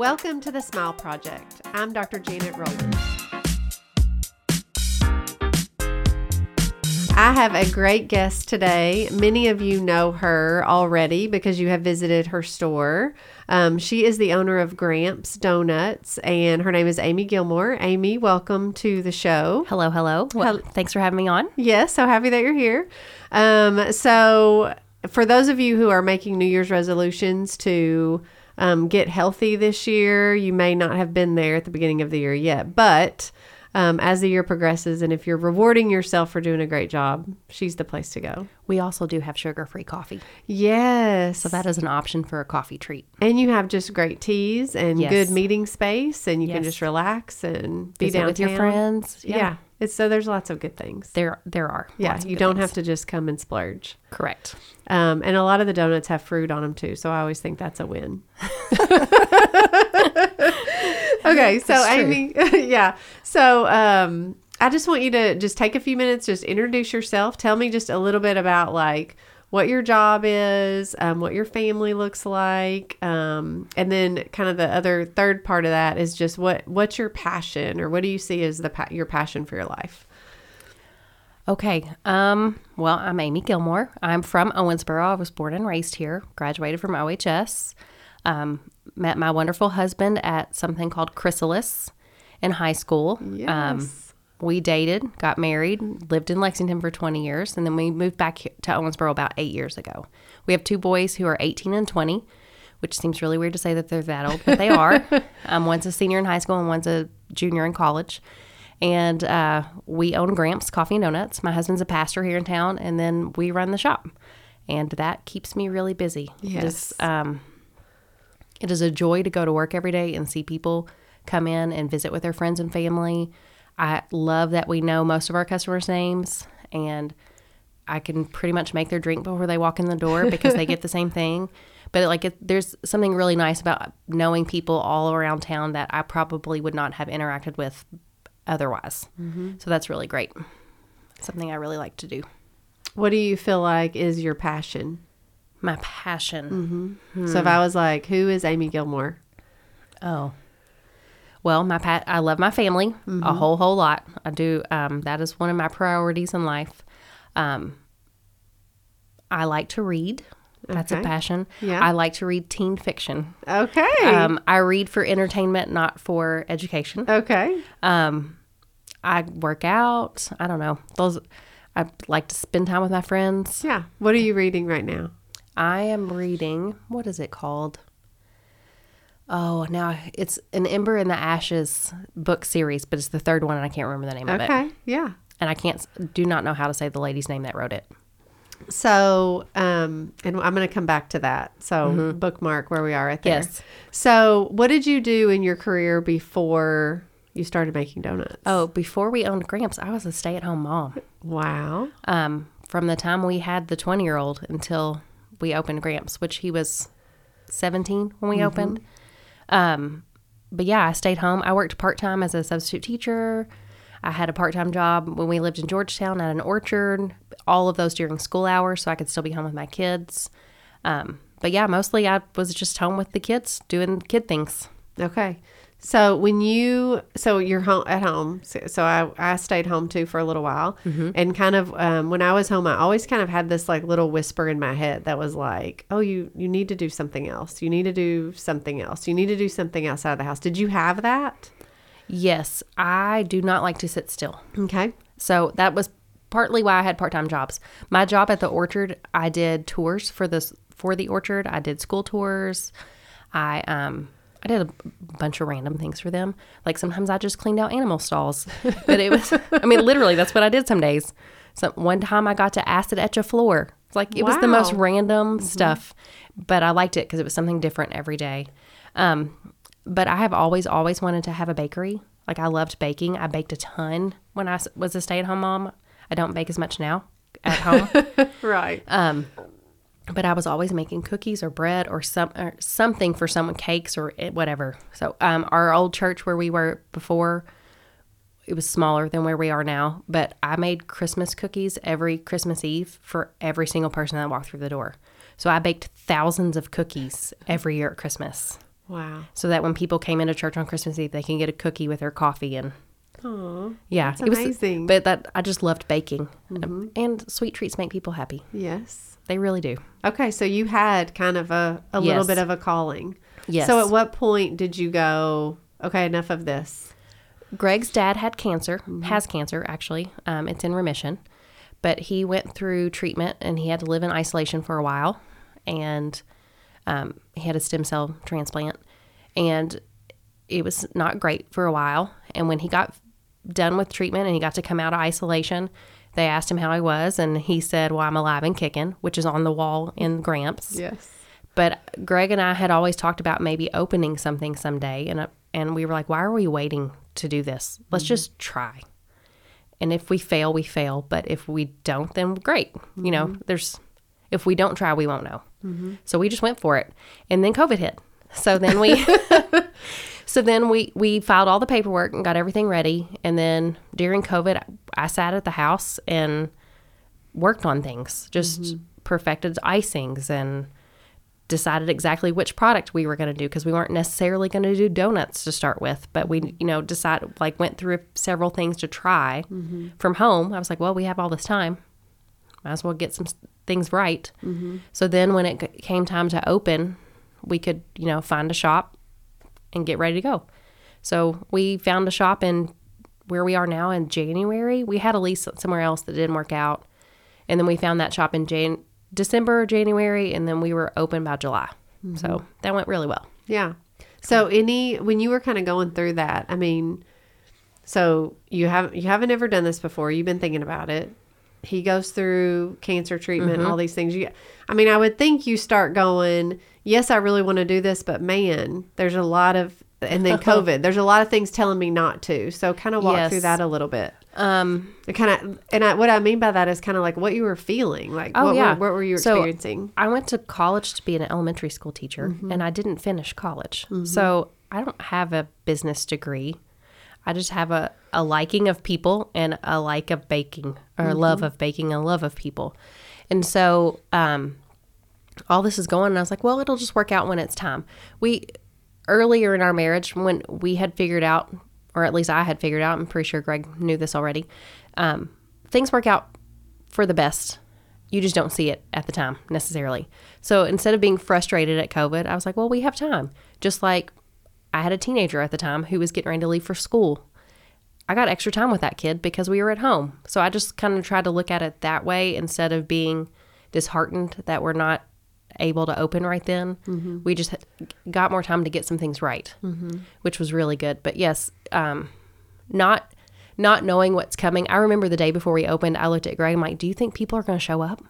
Welcome to the Smile Project. I'm Dr. Janet Rowland. I have a great guest today. Many of you know her already because you have visited her store. Um, she is the owner of Gramps Donuts, and her name is Amy Gilmore. Amy, welcome to the show. Hello, hello. Well, thanks for having me on. Yes, so happy that you're here. Um, so, for those of you who are making New Year's resolutions to um, get healthy this year, you may not have been there at the beginning of the year yet, but um, as the year progresses, and if you're rewarding yourself for doing a great job, she's the place to go. We also do have sugar free coffee. Yes. So that is an option for a coffee treat. And you have just great teas and Yes. good meeting space, and you can just relax and be down with your friends. Yeah. It's so there's lots of good things. There there are. Yeah, you don't things. have to just come and splurge. Correct. Um, and a lot of the donuts have fruit on them too, so I always think that's a win. okay, so. Amy, yeah. So um, I just want you to just take a few minutes, just introduce yourself. Tell me just a little bit about like what your job is, um, what your family looks like, um, and then kind of the other third part of that is just what what's your passion or what do you see as the pa- your passion for your life? Okay. Um, well, I'm Amy Gilmore. I'm from Owensboro. I was born and raised here, graduated from OHS. Um, met my wonderful husband at something called Chrysalis in high school. Um, Yes. we dated, got married, lived in Lexington for 20 years, and then we moved back to Owensboro about eight years ago. We have two boys who are 18 and 20, which seems really weird to say that they're that old, but they are. um, one's a senior in high school and one's a junior in college. And uh, we own Gramps Coffee and Donuts. My husband's a pastor here in town, and then we run the shop. And that keeps me really busy. Yes. um, it is a joy to go to work every day and see people come in and visit with their friends and family. I love that we know most of our customers' names and I can pretty much make their drink before they walk in the door because they get the same thing. But like, it, there's something really nice about knowing people all around town that I probably would not have interacted with otherwise. Mm-hmm. So that's really great. Something I really like to do. What do you feel like is your passion? My passion. Mm-hmm. Hmm. So if I was like, who is Amy Gilmore? Oh. Well, my pat I love my family a whole whole lot. I do um that is one of my priorities in life. Um I like to read. That's Okay. a passion. Yeah. I like to read teen fiction. Okay. Um I read for entertainment, not for education. okay. Um I work out. I don't know. Those I like to spend time with my friends. Yeah. What are you reading right now? I am reading, what is it called? Oh, now it's an Ember in the Ashes book series, but it's the third one and I can't remember the name of it. Okay. Yeah. And I can't, do not know how to say the lady's name that wrote it. So, um, and I'm going to come back to that. So, bookmark where we are right there. Yes. So, what did you do in your career before you started making donuts? Oh, before we owned Gramps, I was a stay at home mom. wow. Um, from the time we had the 20 year old until we opened Gramps, which he was 17 when we opened. Um, but yeah, I stayed home. I worked part time as a substitute teacher. I had a part time job when we lived in Georgetown at an orchard, all of those during school hours, so I could still be home with my kids. Um, but yeah, mostly I was just home with the kids doing kid things. Okay. So when you so you're home at home, so, so I I stayed home too for a little while, and kind of um, when I was home, I always kind of had this like little whisper in my head that was like, "Oh, you you need to do something else. You need to do something else. You need to do something outside of the house." Did you have that? Yes, I do not like to sit still. Okay. So that was partly why I had part-time jobs. My job at the orchard, I did tours for this for the orchard. I did school tours. I um I did a bunch of random things for them. Like sometimes I just cleaned out animal stalls. But it was I mean literally that's what I did some days. So one time I got to acid etch a floor. It's like it was the most Wow. random stuff, but I liked it because it was something different every day. Um, but I have always, always wanted to have a bakery. Like I loved baking. I baked a ton when I was a stay-at-home mom. I don't bake as much now at home, Right. But I was always making cookies or bread or some or something for someone, cakes or whatever. So um, our old church where we were before, it was smaller than where we are now. But I made Christmas cookies every Christmas Eve for every single person that walked through the door. So I baked thousands of cookies every year at Christmas. Wow. so that when people came into church on Christmas Eve, they can get a cookie with their coffee and Oh, yeah, it was. amazing. But that I just loved baking, Um, and sweet treats make people happy. yes. They really do. Okay, so you had kind of a, a little bit of a calling. Yes. So at what point did you go, okay, enough of this? Greg's dad had cancer, Mm-hmm. has cancer actually. Um, it's in remission, but he went through treatment and he had to live in isolation for a while, and um, he had a stem cell transplant, and it was not great for a while. And when he got done with treatment and he got to come out of isolation, they asked him how he was, and he said, "Well, I'm alive and kicking," which is on the wall in Gramps. Yes. But Greg and I had always talked about maybe opening something someday, and uh, and we were like, why are we waiting to do this? Let's mm-hmm. just try. And if we fail, we fail. But if we don't, then great. You know, mm-hmm. there's if we don't try, we won't know. Mm-hmm. So we just went for it, and then COVID hit. So then we. So then we we filed all the paperwork and got everything ready, and then during COVID, I sat at the house and worked on things, just mm-hmm. perfected icings and decided exactly which product we were going to do because we weren't necessarily going to do donuts to start with, but we you know decided like went through several things to try mm-hmm. from home. I was like, well, we have all this time, might as well get some things right. Mm-hmm. So then when it came time to open, we could you know find a shop and get ready to go. So we found a shop in where we are now in January. We had a lease somewhere else that didn't work out. And then we found that shop in Jan- December, January, and then we were open by July. So mm-hmm. that went really well. Yeah. So any when you were kind of going through that, I mean, so you haven't you haven't ever done this before. You've been thinking about it. He goes through cancer treatment, all mm-hmm. these things. You, I mean, I would think you start going, yes, I really want to do this, but man, there's a lot of, and then COVID, there's a lot of things telling me not to. So kind of walk Yes. through that a little bit. Um, kind of, and I, what I mean by that is kind of like what you were feeling, like Oh, what, yeah. were, what were you So- experiencing? I went to college to be an elementary school teacher, and I didn't finish college. So I don't have a business degree. I just have a, a liking of people and a like of baking, or a love of baking, and a love of people. And so um, all this is going, and I was like, well, it'll just work out when it's time. We, earlier in our marriage, when we had figured out, or at least I had figured out, I'm pretty sure Greg knew this already, um, things work out for the best. You just don't see it at the time necessarily. So instead of being frustrated at COVID, I was like, well, we have time. Just like I had a teenager at the time who was getting ready to leave for school. I got extra time with that kid because we were at home. So I just kind of tried to look at it that way instead of being disheartened that we're not able to open right then. We just got more time to get some things right, which was really good. But yes, um, not not knowing what's coming. I remember the day before we opened, I looked at Greg. I'm like, "Do you think people are going to show up?"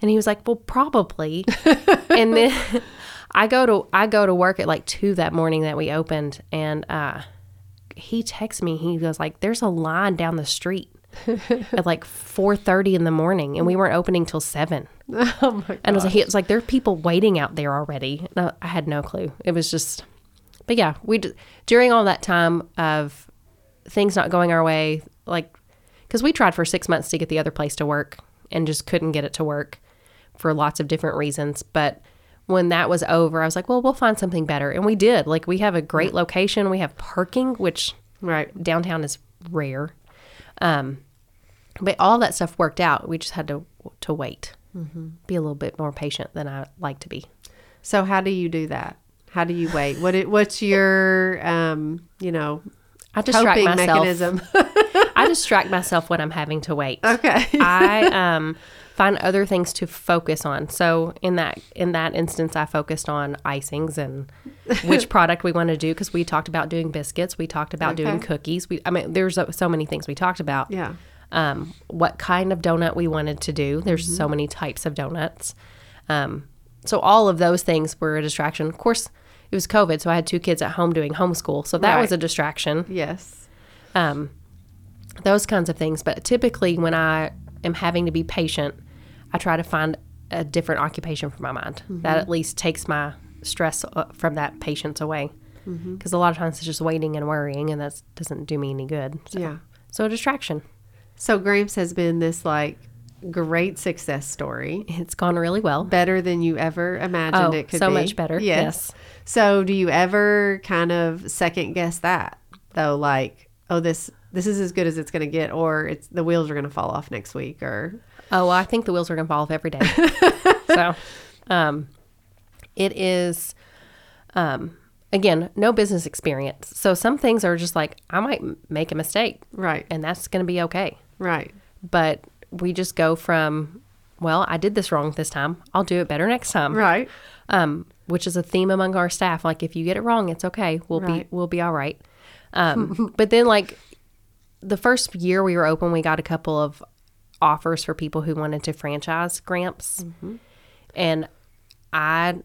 And he was like, "Well, probably." and then I go to I go to work at like two that morning that we opened, and uh, he texts me. He goes like, "There's a line down the street." at like 4:30 in the morning and we weren't opening till 7. Oh my And I was like, it's like there are people waiting out there already. No, I had no clue. It was just, but yeah, we d- during all that time of things not going our way, like because we tried for six months to get the other place to work and just couldn't get it to work for lots of different reasons. But when that was over, I was like, well, we'll find something better, and we did. Like we have a great location, we have parking, which Right. downtown is rare. Um, but all that stuff worked out. We just had to to wait, be a little bit more patient than I like to be. So how do you do that? How do you wait? What it, what's your um, you know, I distract coping myself. mechanism? I distract myself when I'm having to wait. okay. I um, find other things to focus on. So in that in that instance, I focused on icings and which product we want to do because we talked about doing biscuits, we talked about doing cookies. We I mean, there's so many things we talked about. Yeah. Um, what kind of donut we wanted to do. There's so many types of donuts. Um, so all of those things were a distraction. Of course, it was COVID, so I had two kids at home doing homeschool, so that was a distraction. Yes. Um, those kinds of things. But typically, when I am having to be patient, I try to find a different occupation for my mind that at least takes my stress uh, from that patience away. Because a lot of times it's just waiting and worrying, and that doesn't do me any good. So, Yeah. so a distraction. So Gramps has been this like great success story. It's gone really well. Better than you ever imagined Oh, it could so be. So much better. Yes. So, do you ever kind of second guess that though? Like, oh, this this is as good as it's going to get, or it's the wheels are going to fall off next week, or Oh, well, I think the wheels are going to fall off every day. so, um, it is, um, again, no business experience. So some things are just like, I might make a mistake right, and that's going to be okay. Right, But we just go from, well, I did this wrong this time. I'll do it better next time. right, Um, which is a theme among our staff. Like if you get it wrong, it's okay. We'll Right. be, we'll be all right. Um, but then like the first year we were open, we got a couple of offers for people who wanted to franchise Gramps. And I,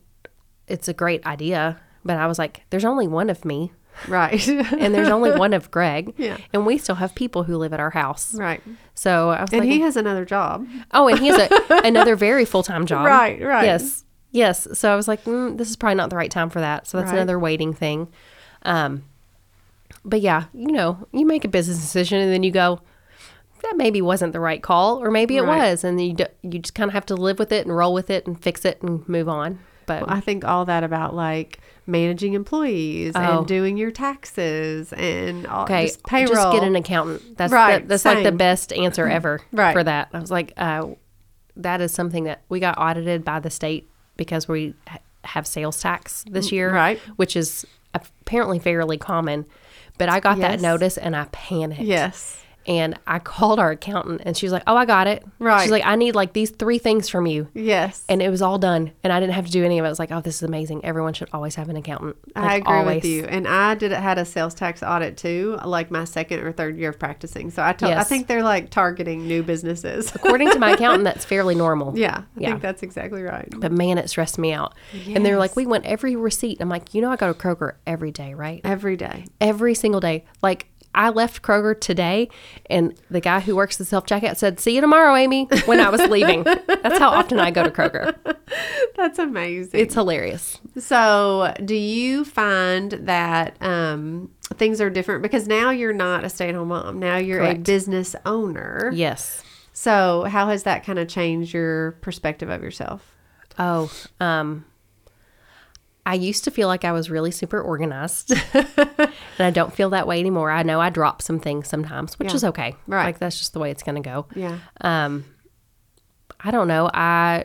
it's a great idea, but I was like, there's only one of me right, and there's only one of Greg. Yeah. And we still have people who live at our house. right. So I was And like, he has another job. oh, and he has a, another very full time job. Right, right. Yes. Yes. So I was like, mm, this is probably not the right time for that. So that's Right. another waiting thing. Um, but yeah, you know, you make a business decision and then you go, that maybe wasn't the right call, or maybe it Right. was, and you d- you just kind of have to live with it and roll with it and fix it and move on. But I think all that about like managing employees Oh. and doing your taxes and all, okay, just payroll. just get an accountant. That's Right, that, that's like the best answer ever Right. for that. I was like, uh, that is something that we got audited by the state because we ha- have sales tax this year, Mm, right. Which is apparently fairly common. But I got that notice and I panicked. yes. And I called our accountant and she was like, "Oh, I got it." Right. She's like, "I need like these three things from you." Yes. And it was all done, and I didn't have to do any of it. I was like, "Oh, this is amazing! Everyone should always have an accountant." I agree always. with you. And I did had a sales tax audit too, like my second or third year of practicing. So I to- I think they're like targeting new businesses. According to my accountant, that's fairly normal. yeah, I Yeah. think that's exactly right. But man, it stressed me out. And they're like, we want every receipt. I'm like, you know, I go to Kroger every day, right? Every day. Every single day. Like, I left Kroger today, and the guy who works the self checkout said, "See you tomorrow, Amy." When I was leaving, that's how often I go to Kroger. That's amazing. It's hilarious. So, do you find that um, things are different because now you're not a stay-at-home mom. Now you're a business owner. Yes. So, how has that kind of changed your perspective of yourself? Oh, um, I used to feel like I was really super organized, and I don't feel that way anymore. I know I drop some things sometimes, which Yeah. is okay. Right. Like that's just the way it's going to go. Yeah. um i don't know i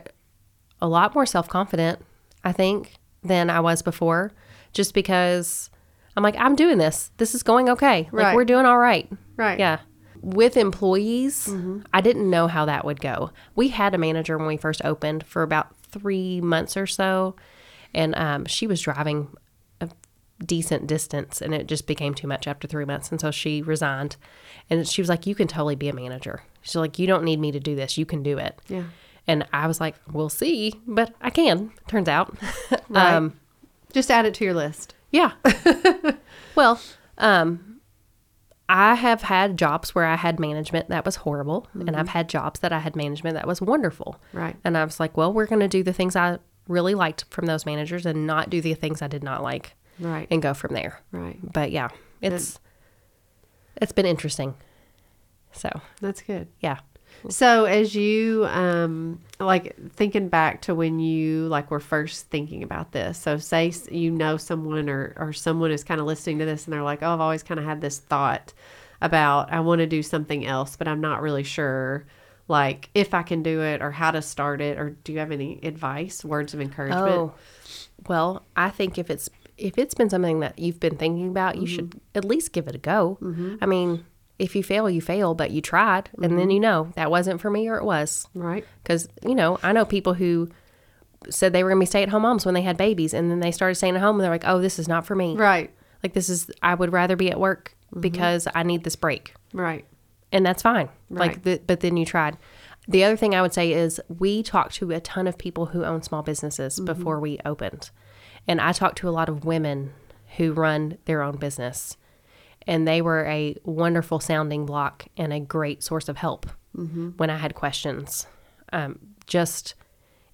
a lot more self-confident i think than i was before just because i'm like i'm doing this this is going okay like we're doing all right Right. yeah with employees i didn't know how that would go we had a manager when we first opened for about three months or so and um, she was driving a decent distance and it just became too much after three months and so she resigned and she was like you can totally be a manager she's like you don't need me to do this you can do it Yeah. and i was like we'll see but i can turns out Right. um Just add it to your list. yeah well um i have had jobs where i had management that was horrible and i've had jobs that i had management that was wonderful Right. and i was like well we're going to do the things i really liked from those managers and not do the things i did not like Right. and go from there Right. but yeah it's it's been interesting so That's good. yeah So as you um like thinking back to when you like were first thinking about this. So say you know someone or or someone is kind of listening to this and they're like, "Oh, I've always kind of had this thought about I want to do something else, but I'm not really sure like if I can do it or how to start it or do you have any advice, words of encouragement?" Oh, well, I think if it's if it's been something that you've been thinking about, you should mm-hmm. at least give it a go. Mm-hmm. I mean, if you fail, you fail, but you tried, and then mm-hmm. you know that wasn't for me or it was. Right? Because you know, I know people who said they were gonna be stay at home moms when they had babies, and then they started staying at home, and they're like, "Oh, this is not for me. Right. Like this is I would rather be at work because I need this break." Right. And that's fine. Right. Like, the, but then you tried. The other thing I would say is we talked to a ton of people who own small businesses Mm-hmm. before we opened, and I talked to a lot of women who run their own business, and they were a wonderful sounding block and a great source of help Mm-hmm. when I had questions. Um, just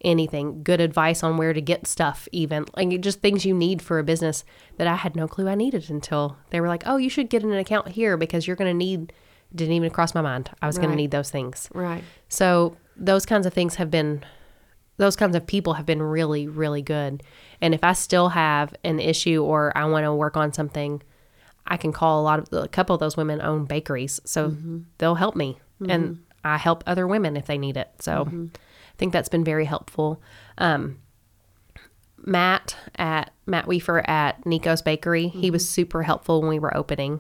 anything, good advice on where to get stuff, even like just things you need for a business that I had no clue I needed until they were like, "Oh, you should get an account here because you're going to need." Didn't even cross my mind. I was going to need those things. Right. So those kinds of things have been those kinds of people have been really really good. And if i still have an issue or i want to work on something i can call a lot of a couple of those women own bakeries so mm-hmm. they'll help me. And mm-hmm. i help other women if they need it. So mm-hmm. i think that's been very helpful. Um, matt at matt weaver at nico's bakery he was super helpful when we were opening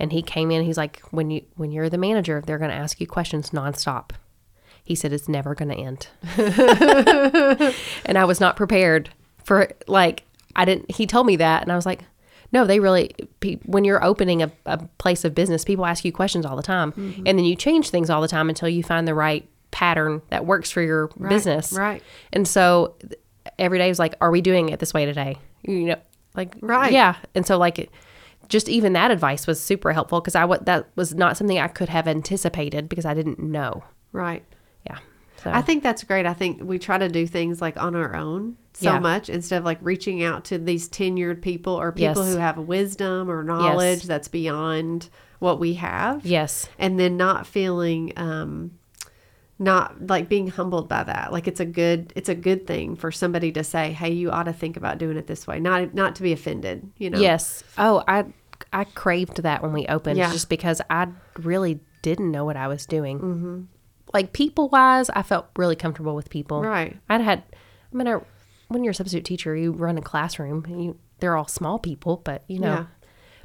and he came in he's like when you when you're the manager they're going to ask you questions nonstop. He said it's never going to end. And i was not prepared for like i didn't he told me that and i was like no they really when you're opening a, a place of business people ask you questions all the time mm-hmm. and then you change things all the time until you find the right pattern that works for your business. right. and so every day was like are we doing it this way today? You know like Right. yeah. And so like just even that advice was super helpful because i wa- that was not something i could have anticipated because i didn't know Right. yeah so I think that's great. I think we try to do things like on our own so Yeah. much instead of like reaching out to these tenured people or people Yes. who have wisdom or knowledge that's beyond what we have. yes And then not feeling um not like being humbled by that. Like it's a good it's a good thing for somebody to say, "Hey, you ought to think about doing it this way." Not not to be offended, you know. Yes. Oh, I I craved that when we opened Yeah. just because I really didn't know what I was doing. Mm-hmm. Like people wise, I felt really comfortable with people. Right. I'd had. I mean, I, when you're a substitute teacher, you run a classroom. And you they're all small people, but you know. Yeah.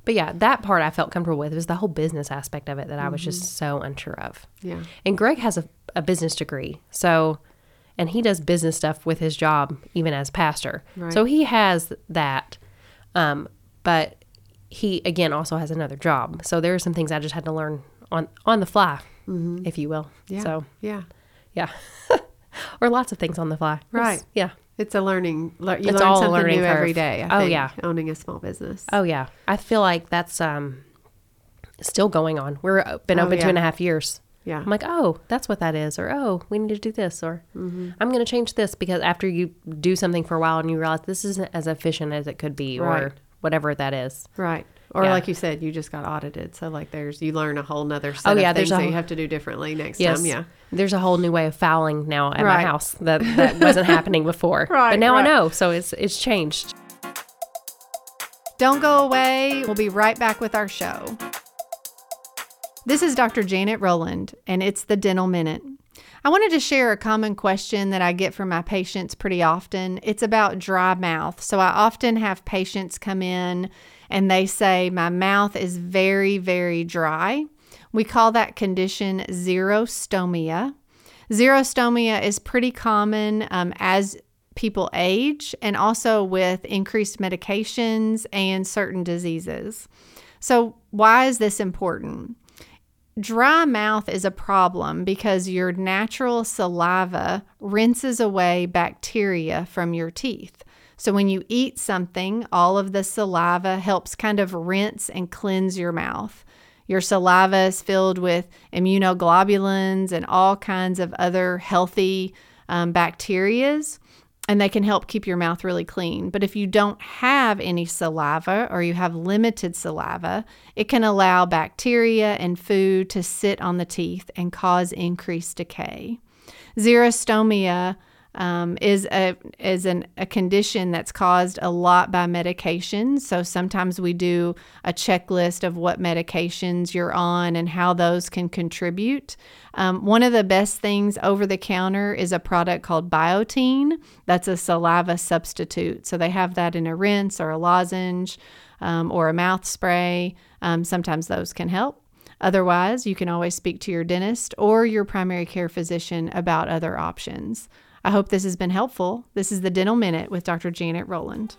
But yeah, that part I felt comfortable with. It was the whole business aspect of it that I was Mm-hmm. just so unsure of. Yeah. And Greg has a, a business degree. So, and he does business stuff with his job, even as pastor. Right. So he has that. Um, but he, again, also has another job. So there are some things I just had to learn on, on the fly, if you will. Mm-hmm. Yeah. So, yeah. yeah. or lots of things on the fly. Right. Yeah. It's a learning. lear- You It's learn all a something learning new every day. I Oh, think, yeah. owning a small business. Oh, yeah. I feel like that's um, still going on. We're uh, been Oh, open two yeah. and a half years. Yeah. I'm like, oh, that's what that is, or oh, we need to do this, or Mm-hmm. I'm going to change this because after you do something for a while and you realize this isn't as efficient as it could be, Right. or whatever that is. Right. Or Yeah. like you said, you just got audited. So like there's you learn a whole nother oh, set Oh, of yeah, things there's a that you have to do differently next Yes, time. Yeah. There's a whole new way of fouling now at Right. my house that that wasn't happening before. Right, but now right. I know, so it's it's changed. Don't go away. We'll be right back with our show. This is Dr. Janet Rowland, and it's the Dental Minute. I wanted to share a common question that I get from my patients pretty often. It's about dry mouth. So I often have patients come in and they say, My mouth is very, very dry. We call that condition xerostomia. Xerostomia is pretty common um, as people age and also with increased medications and certain diseases. So, why is this important? Dry mouth is a problem because your natural saliva rinses away bacteria from your teeth. So, when you eat something, all of the saliva helps kind of rinse and cleanse your mouth. Your saliva is filled with immunoglobulins and all kinds of other healthy um, bacterias, and they can help keep your mouth really clean. But if you don't have any saliva or you have limited saliva, it can allow bacteria and food to sit on the teeth and cause increased decay. Xerostomia um, is a is an, a condition that's caused a lot by medications. So sometimes we do a checklist of what medications you're on and how those can contribute. Um, one of the best things over the counter is a product called Biotène. That's a saliva substitute. So they have that in a rinse or a lozenge um, or a mouth spray. Um, sometimes those can help. Otherwise, you can always speak to your dentist or your primary care physician about other options. I hope this has been helpful. This is the Dental Minute with Dr. Janet Rowland.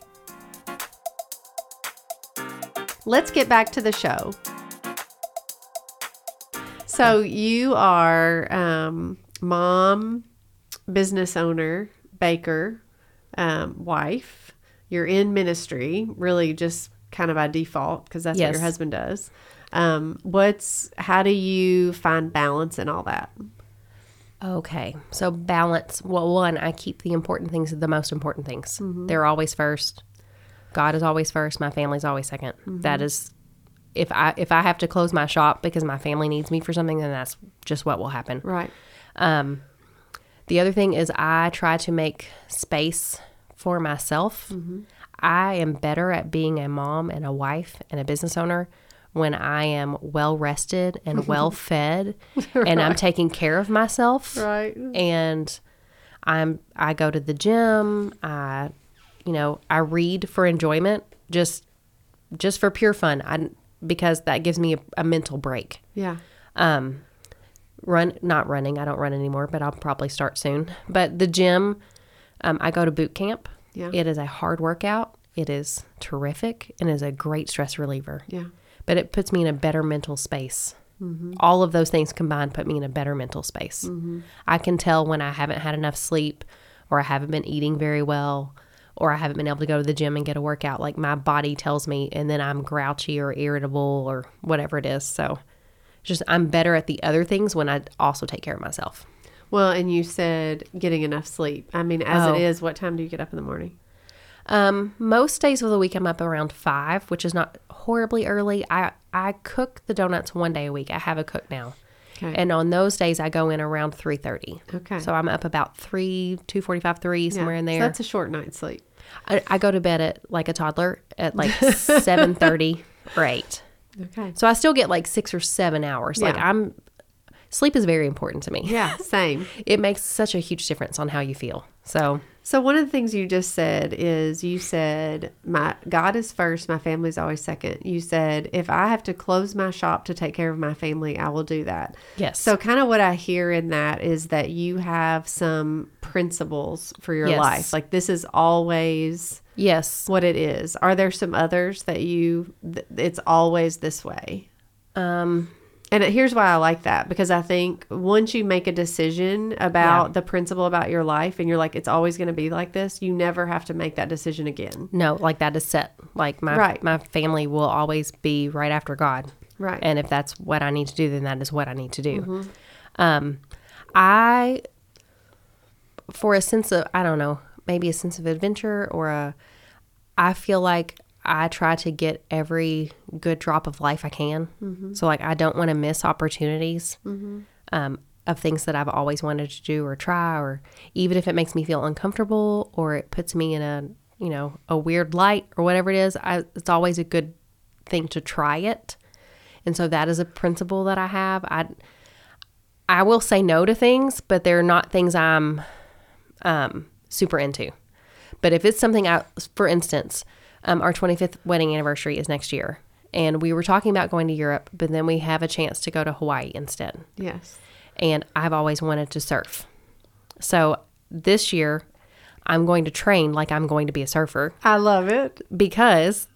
Let's get back to the show. So you are um, mom, business owner, baker, um, wife. You're in ministry, really just kind of by default because that's what your husband does. Um, what's how do you find balance in all that? Okay, so balance. Well, one, I keep the important things the most important things. Mm-hmm. They're always first. God is always first. My family's always 2nd mm-hmm. That is, if I if I have to close my shop because my family needs me for something, then that's just what will happen. Right. Um, The other thing is I try to make space for myself. Mm-hmm. I am better at being a mom and a wife and a business owner when I am well rested and well fed and I'm taking care of myself Right. and I'm I go to the gym, I you know, I read for enjoyment just just for pure fun. I because that gives me a, a mental break Yeah. um run not running i don't run anymore but i'll probably start soon but the gym um, i go to boot camp Yeah. it is a hard workout it is terrific and is a great stress reliever Yeah. But it puts me in a better mental space. Mm-hmm. All of those things combined put me in a better mental space. Mm-hmm. I can tell when i haven't had enough sleep or i haven't been eating very well or i haven't been able to go to the gym and get a workout. Like my body tells me and then i'm grouchy or irritable or whatever it is. So just i'm better at the other things when i also take care of myself. Well, and you said getting enough sleep. I mean, as Oh. it is, what time do you get up in the morning? Um, most days of the week I'm up around five, which is not horribly early. I I cook the donuts one day a week. I have a cook now, Okay. and on those days I go in around three thirty. Okay. So I'm up about three, two forty five, three somewhere Yeah. in So there. that's a short night's sleep. I, I go to bed at like a toddler at like seven thirty or eight. Okay. So I still get like six or seven hours. Like Yeah. I'm sleep is very important to me. Yeah. Same. It makes such a huge difference on how you feel. So So one of the things you just said is you said my God is first, my family's always second. You said if I have to close my shop to take care of my family, I will do that. yes. So kind of what I hear in that is that you have some principles for your Yes. life. Like this is always yes. what it is. Are there some others that you th- it's always this way? Um And here's why I like that because I think once you make a decision about Yeah. the principle about your life and you're like, it's always going to be like this, you never have to make that decision again. No, like that is set. Like my Right. my family will always be right after God. Right. And if that's what I need to do, then that is what I need to do. Um, I, for a sense of, I don't know, maybe a sense of adventure or a, I feel like I try to get every good drop of life I can. So, like, I don't want to miss opportunities um, of things that I've always wanted to do or try, or even if it makes me feel uncomfortable or it puts me in a, you know, a weird light or whatever it is, I, it's always a good thing to try it. And so that is a principle that I have. I I will say no to things, but they're not things I'm um, super into. But if it's something I, for instance, um, our 25th wedding anniversary is next year, and we were talking about going to Europe, but then we have a chance to go to Hawaii instead. Yes. And I've always wanted to surf. So this year, I'm going to train like I'm going to be a surfer I love it. because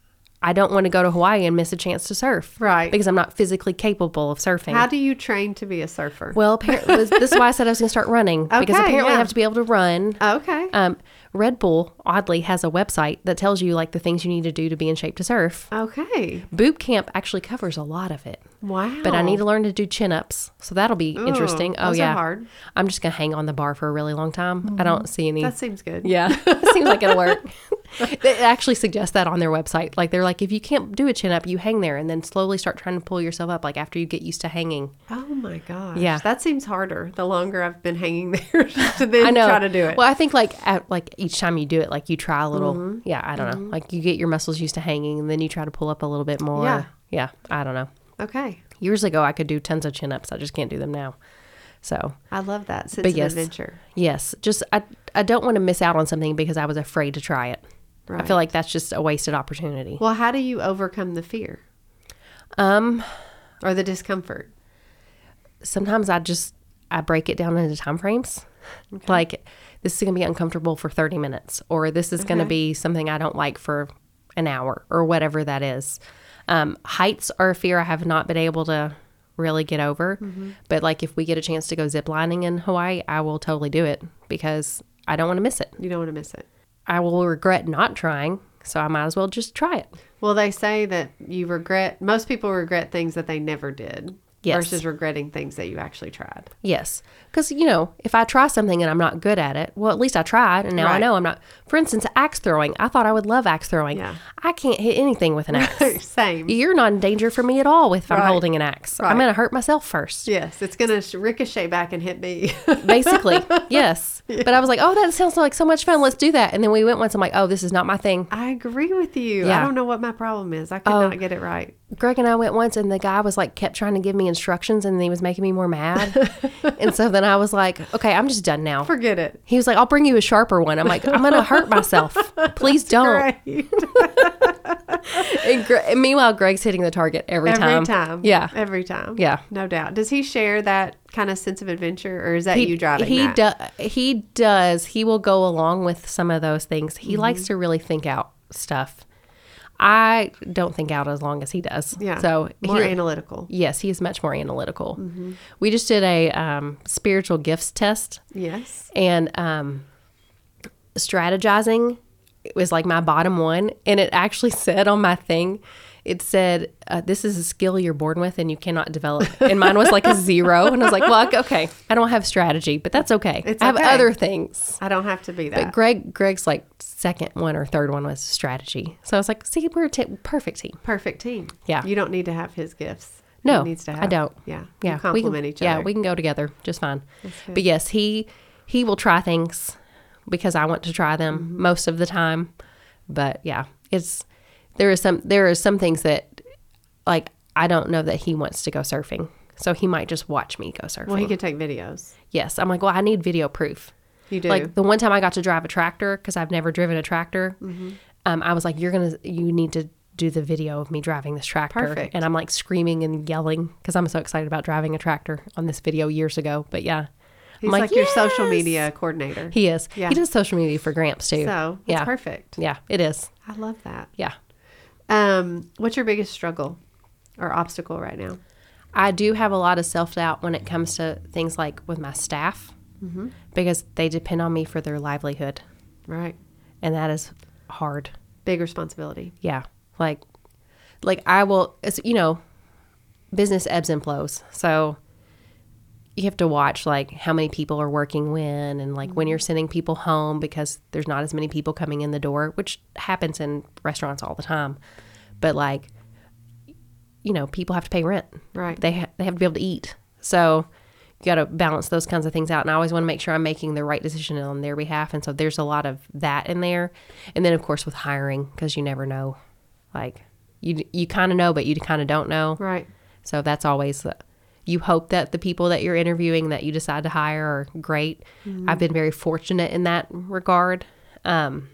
I don't want to go to Hawaii and miss a chance to surf. Right. Because I'm not physically capable of surfing. How do you train to be a surfer? well, apparently, this is why I said I was going to start running because apparently yeah. I have to be able to run. okay. Um, Red Bull oddly has a website that tells you like the things you need to do to be in shape to surf. okay. Boot camp actually covers a lot of it, Wow. but I need to learn to do chin ups, so that'll be interesting. Oh those are yeah, hard. I'm just gonna hang on the bar for a really long time. I don't mm. see any. That seems good. Yeah, it seems like it'll work. they actually suggest that on their website. Like they're like, if you can't do a chin up, you hang there and then slowly start trying to pull yourself up. Like after you get used to hanging. Oh my gosh. Yeah. That seems harder the longer I've been hanging there to then I know. try to do it. Well, I think like at, like each time you do it, like you try a little. Mm-hmm. Yeah, I don't know. Mm-hmm. Like you get your muscles used to hanging, and then you try to pull up a little bit more. Yeah. Yeah, I don't know. Okay. Years ago, I could do tons of chin ups. I just can't do them now. So I love that sense yes. adventure. yes, just I I don't want to miss out on something because I was afraid to try it. I feel like that's just a wasted opportunity. Well, how do you overcome the fear Um, or the discomfort? sometimes I just I break it down into time frames. Like this is going to be uncomfortable for 30 minutes or this is going to be something I don't like for an hour or whatever that is. Um, heights are a fear I have not been able to really get over. But like if we get a chance to go ziplining in Hawaii, I will totally do it because I don't want to miss it. You don't want to miss it. I will regret not trying, so I might as well just try it. Well, they say that you regret, most people regret things that they never did. Yes. versus regretting things that you actually tried. Yes. Because, you know, if I try something and I'm not good at it, well, at least I tried and now I know I'm not. For instance, axe throwing. I thought I would love axe throwing. Yeah. I can't hit anything with an axe. Same. You're not in danger for me at all if I'm holding an axe. Right. I'm going to hurt myself first. Yes, it's gonna ricochet back and hit me. Basically, yes. But I was like, oh, that sounds like so much fun. Let's do that. And then we went once. I'm like, oh, this is not my thing. I agree with you. Yeah. I don't know what my problem is. I could Oh. not get it right. Greg and I went once, and the guy was like, kept trying to give me instructions, and he was making me more mad. and so then I was like, okay, I'm just done now. Forget it. He was like, I'll bring you a sharper one. I'm like, I'm going to hurt myself. Please don't. And, Gre- and meanwhile, Greg's hitting the target every, Every time. time. Yeah. Every time. Yeah. No doubt. Does he share that kind of sense of adventure or is that you driving he does. He does. He will go along with some of those things. He Mm-hmm. likes to really think out stuff. I don't think out as long as he does. Yeah. So more he- analytical. Yes, he is much more analytical. Mm-hmm. We just did a um, spiritual gifts test, Yes. and um, strategizing was like my bottom one. And it actually said on my thing, it said, uh, "This is a skill you're born with, and you cannot develop." And mine was like a zero, and I was like, "Well, okay, I don't have strategy, but that's okay. It's I have okay. other things." I don't have to be that. But Greg, Greg's like second one or third one was strategy. So I was like, "See, we're a t- perfect team." Perfect team. Yeah. You don't need to have his gifts. No, he needs to have. I don't. Yeah. Yeah, You we complement can, each other. yeah, we can go together just fine. But yes, he he will try things because I want to try them Mm-hmm. most of the time. But yeah, it's there is some there are some things that like I don't know that he wants to go surfing, so he might just watch me go surfing. well, he could take videos. yes, I'm like, well, I need video proof. You do. Like the one time I got to drive a tractor because I've never driven a tractor, Mm-hmm. um, I was like, "You're gonna, you need to do the video of me driving this tractor." Perfect. And I'm like screaming and yelling because I'm so excited about driving a tractor on this video years ago. But yeah, He's I'm like, your social media coordinator. He is. Yeah. He does social media for Gramps too. so it's yeah, perfect. yeah, it is. I love that. Yeah, Um, what's your biggest struggle or obstacle right now? I do have a lot of self doubt when it comes to things like with my staff Mm-hmm. because they depend on me for their livelihood, Right. and that is hard. Big responsibility. yeah like like i will it's you know business ebbs and flows so you have to watch like how many people are working when and like when you're mm-hmm. sending people home because there's not as many people coming in the door which happens in restaurants all the time. But like you know people have to pay rent. Right. they ha- they have to be able to eat. So you got to balance those kinds of things out. And i always want to make sure i'm making the right decision on their behalf. And so there's a lot of that in there. And then of course with hiring because you never know. Like you you kind of know but you kind of don't know. Right. so that's always the, you hope that the people that you're interviewing that you decide to hire are great. Mm-hmm. I've been very fortunate in that regard. Um,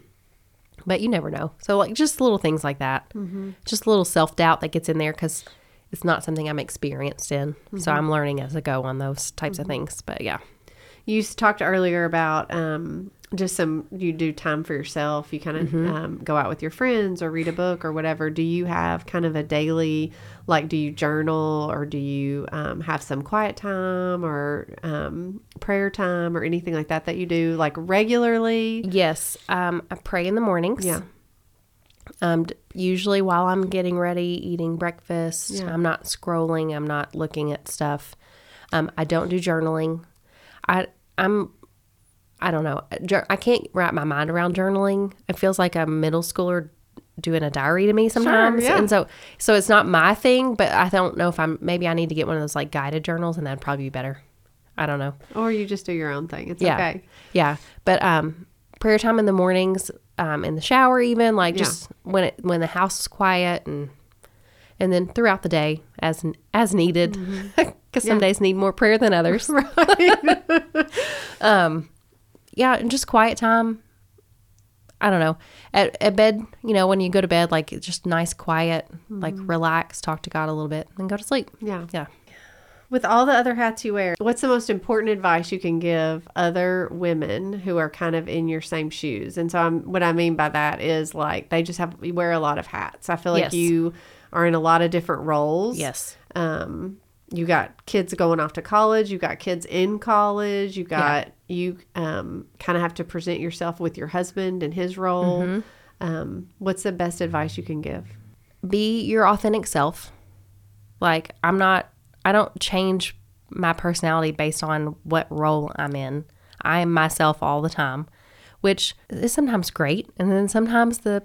but you never know. So like just little things like that. Mm-hmm. Just a little self-doubt that gets in there because it's not something i'm experienced in. So mm-hmm. i'm learning as i go on those types of things. But yeah You talked earlier about um, just some, you do time for yourself. You kind of Mm-hmm. um, go out with your friends or read a book or whatever. Do you have kind of a daily, like, do you journal or do you um, have some quiet time or um, prayer time or anything like that that you do like regularly? yes um, i pray in the mornings Yeah. um, usually while i'm getting ready eating breakfast Yeah. i'm not scrolling i'm not looking at stuff um, i don't do journaling i i'm i don't know i can't wrap my mind around journaling it feels like a middle schooler doing a diary to me sometimes yeah. and so so it's not my thing but i don't know if i'm maybe i need to get one of those like guided journals and that'd probably be better i don't know Or you just do your own thing? It's yeah okay. yeah but um prayer time in the mornings um in the shower even like Yeah. just when it when the house is quiet and and then throughout the day as as needed because some days need more prayer than others right. um yeah and just quiet time i don't know at, at bed you know when you go to bed like just nice quiet like relax talk to god a little bit and go to sleep Yeah. yeah With all the other hats you wear, what's the most important advice you can give other women who are kind of in your same shoes? And so, I'm, what I mean by that is like they just have you wear a lot of hats. I feel like Yes. you are in a lot of different roles. yes Um, you got kids going off to college. You got kids in college. You got you um, kind of have to present yourself with your husband and his role. Mm-hmm. Um, what's the best advice you can give? be your authentic self. Like I'm not I don't change my personality based on what role I'm in. I am myself all the time, which is sometimes great. And then sometimes the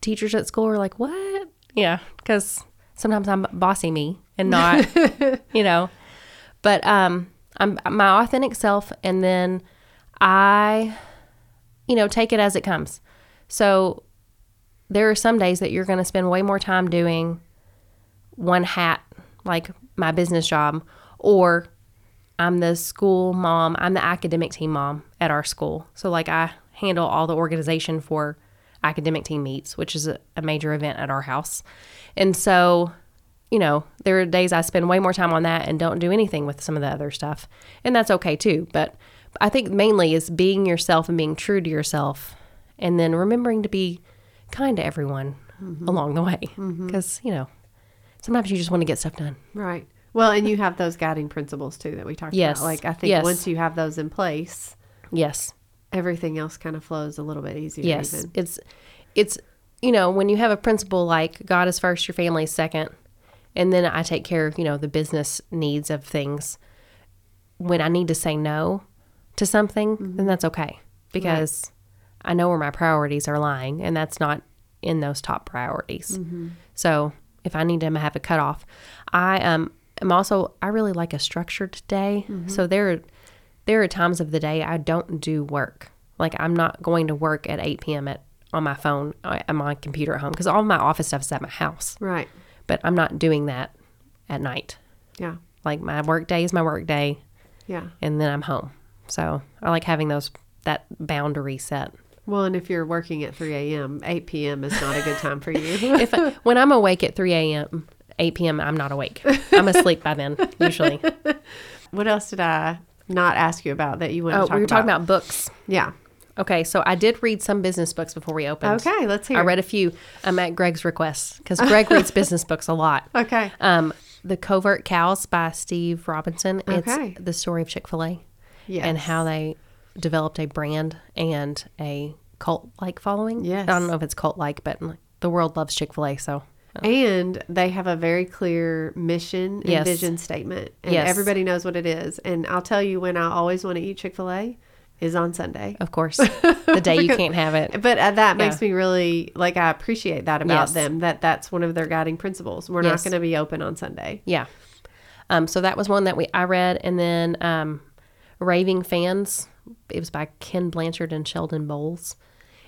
teachers at school are like, what? Yeah, because sometimes I'm bossy me and not, you know. But um, I'm my authentic self, and then I, you know, take it as it comes. So there are some days that you're going to spend way more time doing one hat, like my business job, or I'm the school mom, I'm the academic team mom at our school. So, like, I handle all the organization for academic team meets, which is a, a major event at our house. And so, you know, there are days I spend way more time on that and don't do anything with some of the other stuff. And that's okay too. But I think mainly is being yourself and being true to yourself and then remembering to be kind to everyone mm-hmm. along the way. Mm-hmm. Because, you know, sometimes you just want to get stuff done. Right. Well, and you have those guiding principles too that we talked Yes. about. Like I think Yes. once you have those in place, Yes. Everything else kind of flows a little bit easier. Yes. Even. It's, it's, you know, when you have a principle like God is first, your family is second, and then I take care of, you know, the business needs of things. When I need to say no to something, then mm-hmm. that's okay because I know where my priorities are lying, and that's not in those top priorities. Mm-hmm. So if I need to have a cutoff, I um am also I really like a structured day. Mm-hmm. So there there are times of the day I don't do work. Like I'm not going to work at 8 p.m. at on my phone uh, on my computer at home because all my office stuff is at my house. Right. But I'm not doing that at night. Yeah. Like my work day is my work day, Yeah. and then I'm home. So I like having those that boundary set. Well, and if you're working at 3 a.m., 8 p.m. is not a good time for you. If when I'm awake at 3 a.m., 8 p.m., I'm not awake. I'm asleep by then usually. what else did I not ask you about that you want Oh, to talk about. we were talking about books. Yeah. Okay, so I did read some business books before we opened. Okay, let's hear. I read a few um, at Greg's request because Greg reads business books a lot. Okay. Um, the Covert Cows by Steve Robinson. Okay. It's the story of Chick Fil A Yes. and how they developed a brand and a cult like following. Yes. I don't know if it's cult like, but the world loves Chick Fil A. So And they have a very clear mission and Yes. vision statement. And Yes. everybody knows what it is. And I'll tell you when I always want to eat Chick fil A is on Sunday. of course, the day you can't have it. But uh, that makes Yeah. me really like I appreciate that about Yes. them that that's one of their guiding principles. We're Yes. not going to be open on Sunday. Yeah. Um, so that was one that we I read, and then um, Raving Fans. It was by Ken Blanchard and Sheldon Bowles.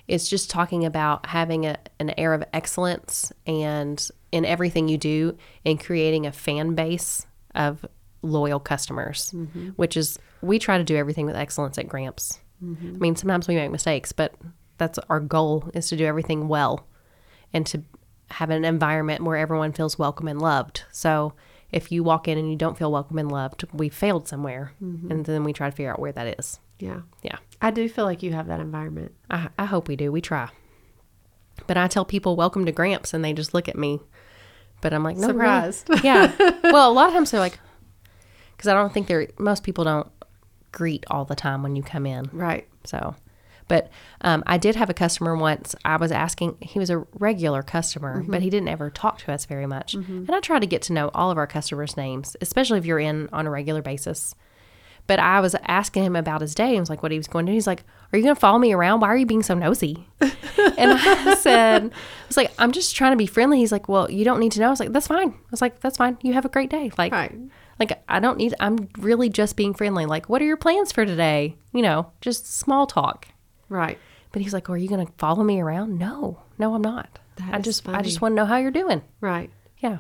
It's just talking about having a, an air of excellence and in everything you do, and creating a fan base of loyal customers, mm-hmm. which is we try to do everything with excellence at Gramps. Mm-hmm. I mean, sometimes we make mistakes, but that's our goal is to do everything well and to have an environment where everyone feels welcome and loved. So if you walk in and you don't feel welcome and loved, we failed somewhere. Mm-hmm. And then we try to figure out where that is. Yeah. Yeah. I do feel like you have that environment. I, I hope we do. We try. But I tell people, welcome to Gramps, and they just look at me. But I'm like, no, really? Surprised. Yeah. well, a lot of times they're like, because I don't think they're, most people don't greet all the time when you come in. Right. So, but um, I did have a customer once. I was asking, he was a regular customer, but he didn't ever talk to us very much. And I try to get to know all of our customers' names, especially if you're in on a regular basis. But I was asking him about his day. I was like, what he was going to do. He's like, Are you going to follow me around? Why are you being so nosy? and I said, I was like, I'm just trying to be friendly. He's like, Well, you don't need to know. I was like, That's fine. I was like, That's fine. You have a great day. Like, Right. like I don't need I'm really just being friendly. Like, what are your plans for today? You know, just small talk. Right. But he's like, "Are you going to follow me around?" No, no, I'm not. That I just, I just want to know how you're doing. Right. Yeah,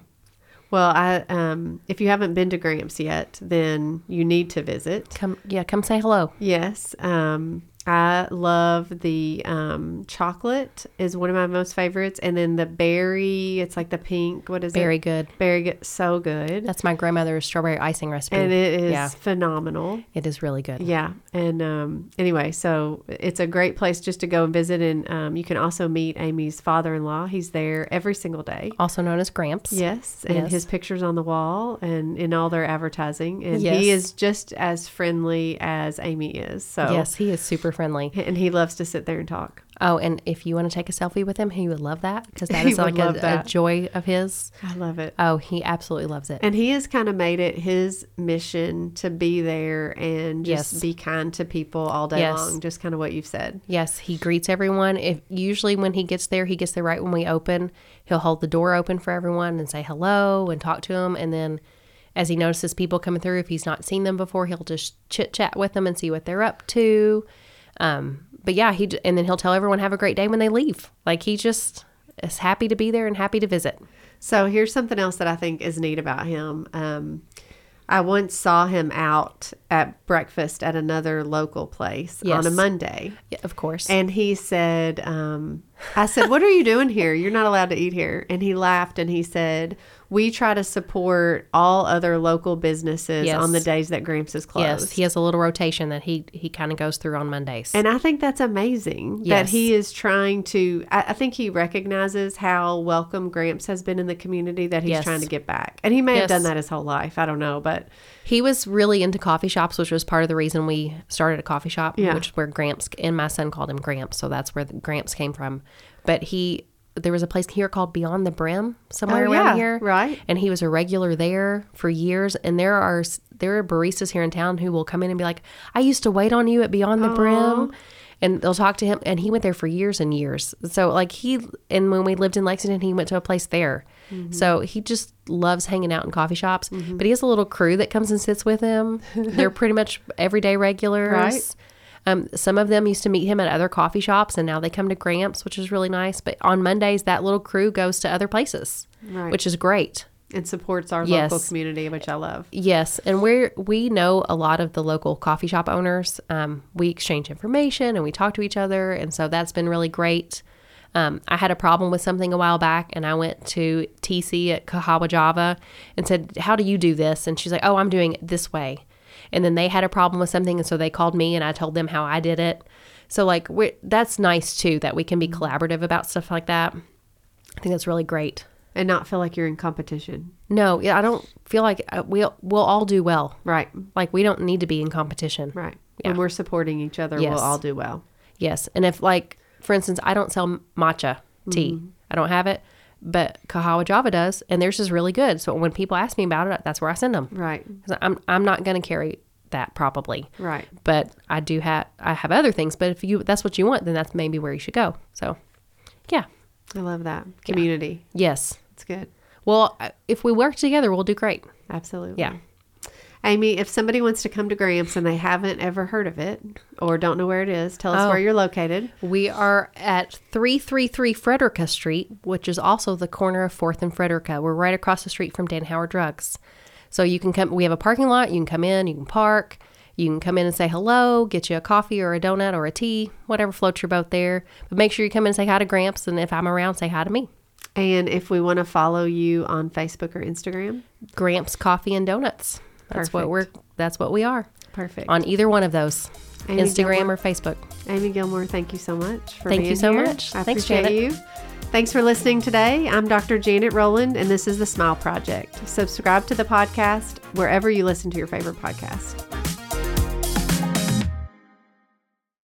Well, I um if you haven't been to Gramps yet, then you need to visit. come, yeah, come say hello. Yes. Um I love the um chocolate is one of my most favorites and then the berry, it's like the pink, what is Very it? good. Berry good so good. That's my grandmother's strawberry icing recipe. and it is yeah, phenomenal. it is really good. Yeah. And um, anyway, so it's a great place just to go and visit. And um, you can also meet Amy's father in law. He's there every single day. Also known as Gramps. Yes. And Yes. his pictures on the wall and in all their advertising. And Yes. he is just as friendly as Amy is. So Yes, he is super friendly. And he loves to sit there and talk. Oh, and if you want to take a selfie with him, he would love that because that He is like a, a joy of his. I love it. Oh, he absolutely loves it. And he has kind of made it his mission to be there and just Yes. be kind to people all day Yes. long, just kind of what you've said. Yes, he greets everyone. If usually when he gets there, he gets there right when we open. He'll hold the door open for everyone and say hello and talk to them. And then, as he notices people coming through, if he's not seen them before, he'll just chit chat with them and see what they're up to. Um, but yeah, he and then he'll tell everyone have a great day when they leave. Like he just is happy to be there and happy to visit. So here's something else that I think is neat about him. Um, I once saw him out at breakfast at another local place on a Monday. Yeah, of course. And he said, um, I said, What are you doing here? You're not allowed to eat here. And he laughed and he said, We try to support all other local businesses Yes. on the days that Gramps is closed. yes, he has a little rotation that he he kind of goes through on Mondays. And I think that's amazing that he is trying to. I, I think he recognizes how welcome Gramps has been in the community that he's Yes. trying to get back. And he may have done that his whole life. I don't know. But He was really into coffee shops, which was part of the reason we started a coffee shop, Yeah. which is where Gramps and my son called him Gramps, so that's where the Gramps came from. But he, there was a place here called Beyond the Brim somewhere Oh, around yeah, here, right. And he was a regular there for years. And there are there are baristas here in town who will come in and be like, "I used to wait on you at Beyond the Brim." And they'll talk to him, and he went there for years and years. So, like he, and when we lived in Lexington, he went to a place there. Mm-hmm. So he just loves hanging out in coffee shops. But he has a little crew that comes and sits with him. They're pretty much everyday regulars. Right. Um, some of them used to meet him at other coffee shops, and now they come to Gramps, which is really nice. But on Mondays, that little crew goes to other places, Right. which is great. It supports our Yes. local community, which I love. Yes, and we we know a lot of the local coffee shop owners. Um, we exchange information and we talk to each other, and so that's been really great. Um, I had a problem with something a while back, and I went to TC at Kahawa Java and said, "How do you do this?" And she's like, "Oh, I'm doing it this way." And then they had a problem with something, and so they called me, and I told them how I did it. So like, that's nice too that we can be collaborative about stuff like that. I think that's really great. And not feel like you're in competition. No, yeah, I don't feel like uh, we'll we'll all do well. Right. Like we don't need to be in competition. Right. Yeah. When we're supporting each other, Yes. we'll all do well. Yes. And if like for instance, I don't sell matcha tea. Mm-hmm. I don't have it, but Kahawa Java does, and theirs is really good. So when people ask me about it, that's where I send them. Right. 'Cause I'm I'm not going to carry that probably. Right. But I do have I have other things, but if you that's what you want, then that's maybe where you should go. So, yeah. I love that. Community. Yes. Good. Well, uh, if we work together, we'll do great. Absolutely. Yeah. Amy, if somebody wants to come to Gramps and they haven't ever heard of it or don't know where it is, tell us Oh. where you're located. We are at 333 Frederica Street, which is also the corner of 4th and Frederica. We're right across the street from Dan Howard Drugs. So you can come, we have a parking lot. You can come in, you can park, you can come in and say hello, get you a coffee or a donut or a tea, whatever floats your boat there. But make sure you come in and say hi to Gramps. And if I'm around, say hi to me. And if we want to follow you on Facebook or Instagram, Gramps Coffee and Donuts. That's what we're, that's what we are perfect. on either one of those Amy Instagram Gilmore. or Facebook. Amy Gilmore, thank you so much for Thank being you so here. much. I Thanks, appreciate Janet. you. Thanks for listening today. I'm Dr. Janet Rowland, and this is The Smile Project. Subscribe to the podcast wherever you listen to your favorite podcast.